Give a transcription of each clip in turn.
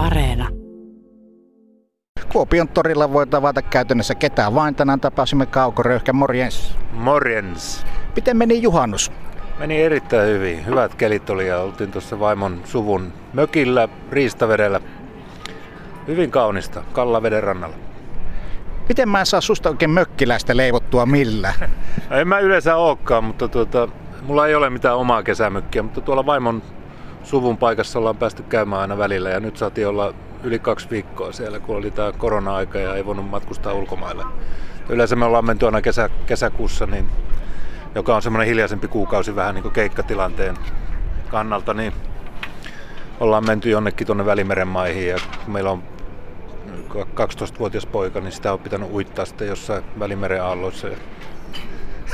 Areena. Kuopion torilla voi tavata käytännössä ketään vain. Tänään tapasimme Kauko Röyhkä. Morjens. Morjens. Miten meni juhannus? Meni erittäin hyvin. Hyvät kelit oli ja oltiin tuossa vaimon suvun mökillä Riistavedellä. Hyvin kaunista, Kallaveden rannalla. Miten mä en saa susta oikein mökkiläistä leivottua millä? en mä yleensä olekaan, mutta tuota, mulla ei ole mitään omaa kesämökkiä, mutta tuolla vaimon suvun paikassa ollaan päästy käymään aina välillä ja nyt saatiin olla yli kaksi viikkoa siellä, kun oli tämä korona-aika ja ei voinut matkustaa ulkomaille. Yleensä me ollaan menty aina kesä, kesäkuussa, niin, joka on semmoinen hiljaisempi kuukausi vähän niin kuin keikkatilanteen kannalta, niin ollaan menty jonnekin tuonne Välimeren maihin ja meillä on 12-vuotias poika, niin sitä on pitänyt uittaa sitten jossain Välimeren aalloissa.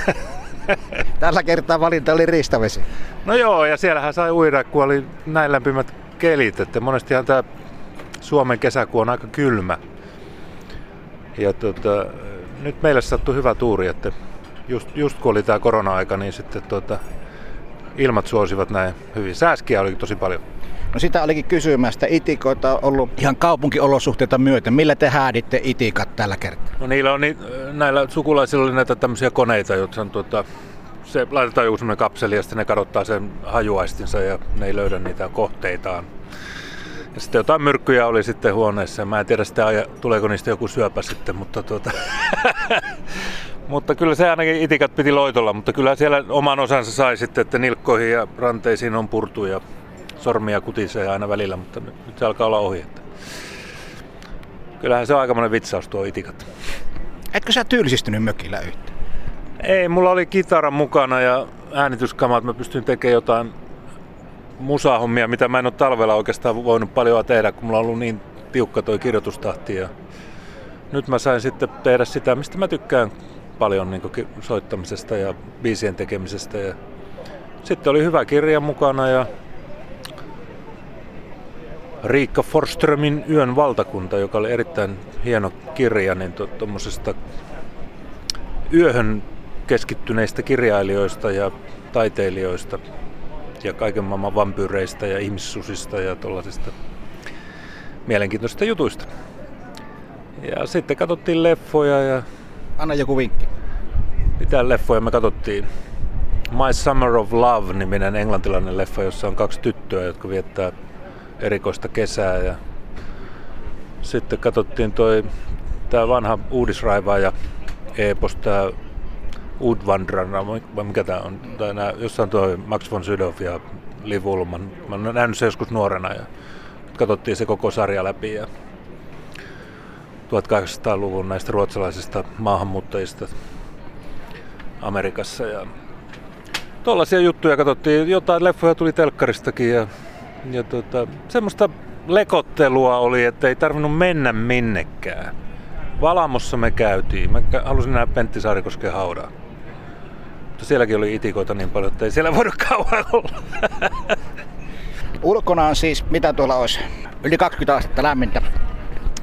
Tällä kertaa valinta oli riistavesi. No joo, ja siellähän sai uida, kun oli näin lämpimät kelit. Että monestihan tämä Suomen kesäkuu on aika kylmä. Ja tota, nyt meille sattui hyvä tuuri, että just, just kun oli tämä korona-aika, niin sitten tota, ilmat suosivat näin hyvin. Sääskiä oli tosi paljon. No sitä olikin kysymästä. Itikoita on ollut ihan kaupunkiolosuhteita myöten. Millä te hääditte itikat tällä kertaa? No niillä on näillä sukulaisilla oli näitä tämmöisiä koneita, jotka on tuota, se laitetaan joku semmoinen kapseli ja sitten ne kadottaa sen hajuaistinsa ja ne ei löydä niitä kohteitaan. Ja sitten jotain myrkkyjä oli sitten huoneessa. Mä en tiedä sitä, tuleeko niistä joku syöpä sitten, mutta tuota... mutta kyllä se ainakin itikat piti loitolla, mutta kyllä siellä oman osansa sai sitten, että nilkkoihin ja ranteisiin on purtu ja sormia kutisee aina välillä, mutta nyt, nyt se alkaa olla ohi. Että... Kyllähän se on aikamoinen vitsaus tuo itikat. Etkö sä tyylisistynyt mökillä yhtään? Ei, mulla oli kitara mukana ja äänityskamat. Mä pystyn tekemään jotain musahommia, mitä mä en ole talvella oikeastaan voinut paljon tehdä, kun mulla on ollut niin tiukka toi kirjoitustahti. Ja nyt mä sain sitten tehdä sitä, mistä mä tykkään paljon niin soittamisesta ja biisien tekemisestä. Ja sitten oli hyvä kirja mukana ja Riikka Forströmin Yön valtakunta, joka oli erittäin hieno kirja, niin tuommoisesta yöhön keskittyneistä kirjailijoista ja taiteilijoista ja kaiken maailman vampyyreistä ja ihmissusista ja tuollaisista mielenkiintoisista jutuista. Ja sitten katsottiin leffoja ja... Anna joku vinkki. Mitä leffoja me katsottiin? My Summer of Love-niminen englantilainen leffa, jossa on kaksi tyttöä, jotka viettää erikoista kesää. Ja sitten katsottiin toi tämä vanha uudisraivaaja epos, tämä Udvandran, vai mikä tämä on, tai nää, jossain tuo Max von Sydow ja Liv Ullman. Mä olen nähnyt se joskus nuorena ja katsottiin se koko sarja läpi ja 1800-luvun näistä ruotsalaisista maahanmuuttajista Amerikassa ja tuollaisia juttuja katsottiin. Jotain leffoja tuli telkkaristakin ja, ja tota, semmoista lekottelua oli, että ei tarvinnut mennä minnekään. Valamossa me käytiin. Mä halusin nähdä Pentti Saarikosken haudaa. Mutta sielläkin oli itikoita niin paljon, että ei siellä voinut kauan olla. Ulkona on siis, mitä tuolla olisi, yli 20 astetta lämmintä.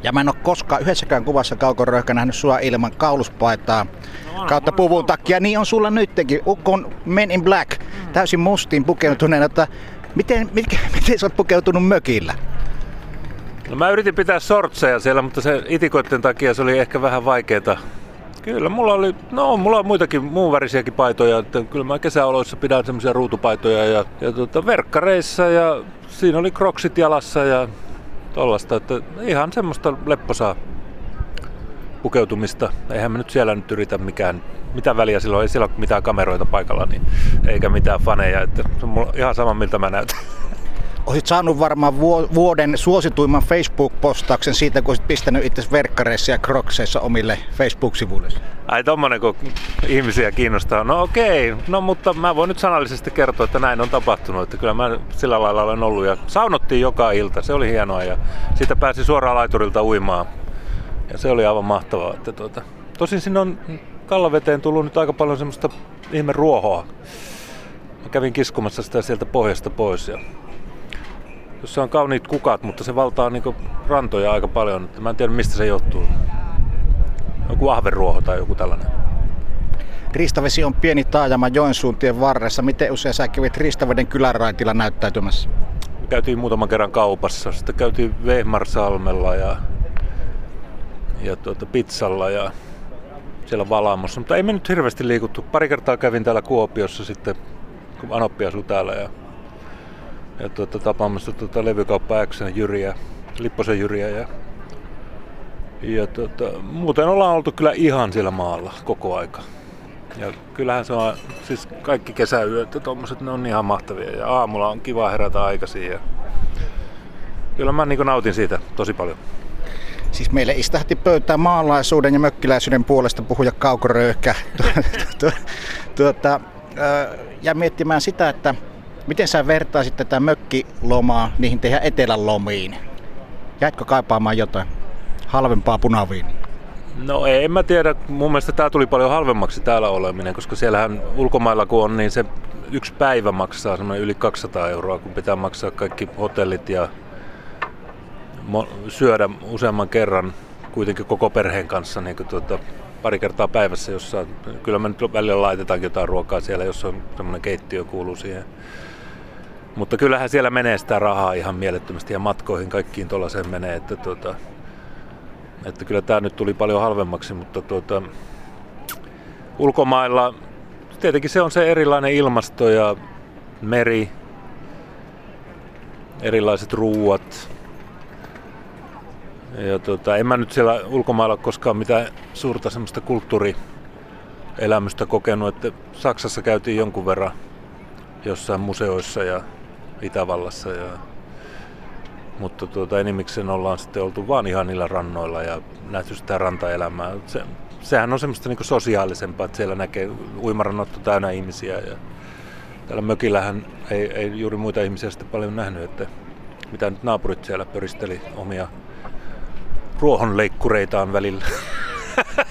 Ja mä en ole koskaan yhdessäkään kuvassa kaukoröhkä nähnyt sua ilman kauluspaitaa no, kautta puvun takia. Niin on sulla nytkin. Ukon Men in Black, täysin mustiin pukeutuneena. Että miten, miten, miten sä oot pukeutunut mökillä? No mä yritin pitää sortseja siellä, mutta se itikoiden takia se oli ehkä vähän vaikeaa Kyllä, mulla oli, no mulla on muitakin muun värisiäkin paitoja, että kyllä mä kesäoloissa pidän semmoisia ruutupaitoja ja, ja tuota, verkkareissa ja siinä oli kroksit jalassa ja tollasta, että ihan semmoista lepposaa pukeutumista. Eihän me nyt siellä nyt yritä mikään, mitä väliä silloin, ei siellä ole mitään kameroita paikalla, niin, eikä mitään faneja, että se on mulla ihan sama miltä mä näytän. Olisit saanut varmaan vuoden suosituimman Facebook-postauksen siitä, kun olisit pistänyt itse verkkareissa ja krokseissa omille Facebook-sivuille. Ai tommonen, kun ihmisiä kiinnostaa. No okei, no mutta mä voin nyt sanallisesti kertoa, että näin on tapahtunut. Että kyllä mä sillä lailla olen ollut ja saunottiin joka ilta, se oli hienoa ja siitä pääsi suoraan laiturilta uimaan. Ja se oli aivan mahtavaa. Että tuota, tosin sinne on kallaveteen tullut nyt aika paljon semmoista ihme ruohoa. Mä kävin kiskumassa sitä sieltä pohjasta pois ja jossa on kauniit kukat, mutta se valtaa niin rantoja aika paljon. Mä en tiedä mistä se johtuu. Joku ahveruoho tai joku tällainen. Ristavesi on pieni taajama Joensuun tien varressa. Miten usein sä kävit Ristaveden kyläraitilla näyttäytymässä? käytiin muutaman kerran kaupassa, sitten käytiin Vehmarsalmella ja, ja tuota, pizzalla ja siellä Valamossa, mutta ei me nyt hirveästi liikuttu. Pari kertaa kävin täällä Kuopiossa sitten, kun Anoppi asui täällä ja, ja tuota, tapaamassa tuota, levykauppa X Jyriä, Lipposen Jyriä ja, ja tuota, muuten ollaan oltu kyllä ihan siellä maalla koko aika. Ja kyllähän se on, siis kaikki kesäyöt ja tommoset, ne on ihan mahtavia. Ja aamulla on kiva herätä aikaisin. Ja kyllä mä niin nautin siitä tosi paljon. Siis meille istahti pöytään maalaisuuden ja mökkiläisyyden puolesta puhuja Kauko Röyhkä. tuota, ja miettimään sitä, että miten sä vertaisit tätä mökkilomaa niihin teidän etelän lomiin? Jäitkö kaipaamaan jotain halvempaa punaviiniä? No ei, en mä tiedä. Mun mielestä tämä tuli paljon halvemmaksi täällä oleminen, koska siellähän ulkomailla kun on, niin se yksi päivä maksaa semmoinen yli 200 euroa, kun pitää maksaa kaikki hotellit ja syödä useamman kerran kuitenkin koko perheen kanssa niin kuin tuota, pari kertaa päivässä, jossa kyllä me nyt välillä laitetaan jotain ruokaa siellä, jos on semmoinen keittiö kuuluu siihen. Mutta kyllähän siellä menee sitä rahaa ihan mielettömästi ja matkoihin kaikkiin tuollaiseen menee, että tuota, että kyllä tämä nyt tuli paljon halvemmaksi, mutta tuota, ulkomailla tietenkin se on se erilainen ilmasto ja meri, erilaiset ruuat. Ja tuota, en mä nyt siellä ulkomailla koskaan mitään suurta semmoista kulttuurielämystä kokenut, että Saksassa käytiin jonkun verran jossain museoissa ja Itävallassa ja mutta tuota, enimmäkseen ollaan sitten oltu vaan ihan niillä rannoilla ja nähty sitä rantaelämää. Se, sehän on semmoista niin sosiaalisempaa, että siellä näkee uimarannot täynnä ihmisiä ja täällä mökillähän ei, ei juuri muita ihmisiä sitten paljon nähnyt, että mitä nyt naapurit siellä pöristeli omia ruohonleikkureitaan välillä.